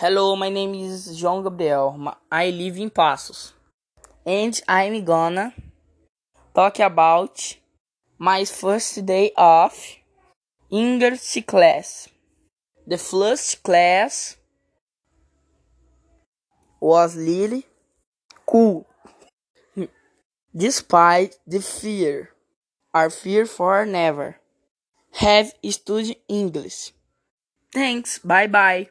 Hello, my name is João Gabriel. I live in Passos. And I'm gonna talk about my first day of English class. The first class was really cool. Despite the fear, our fear for never have studied English. Thanks. Bye bye.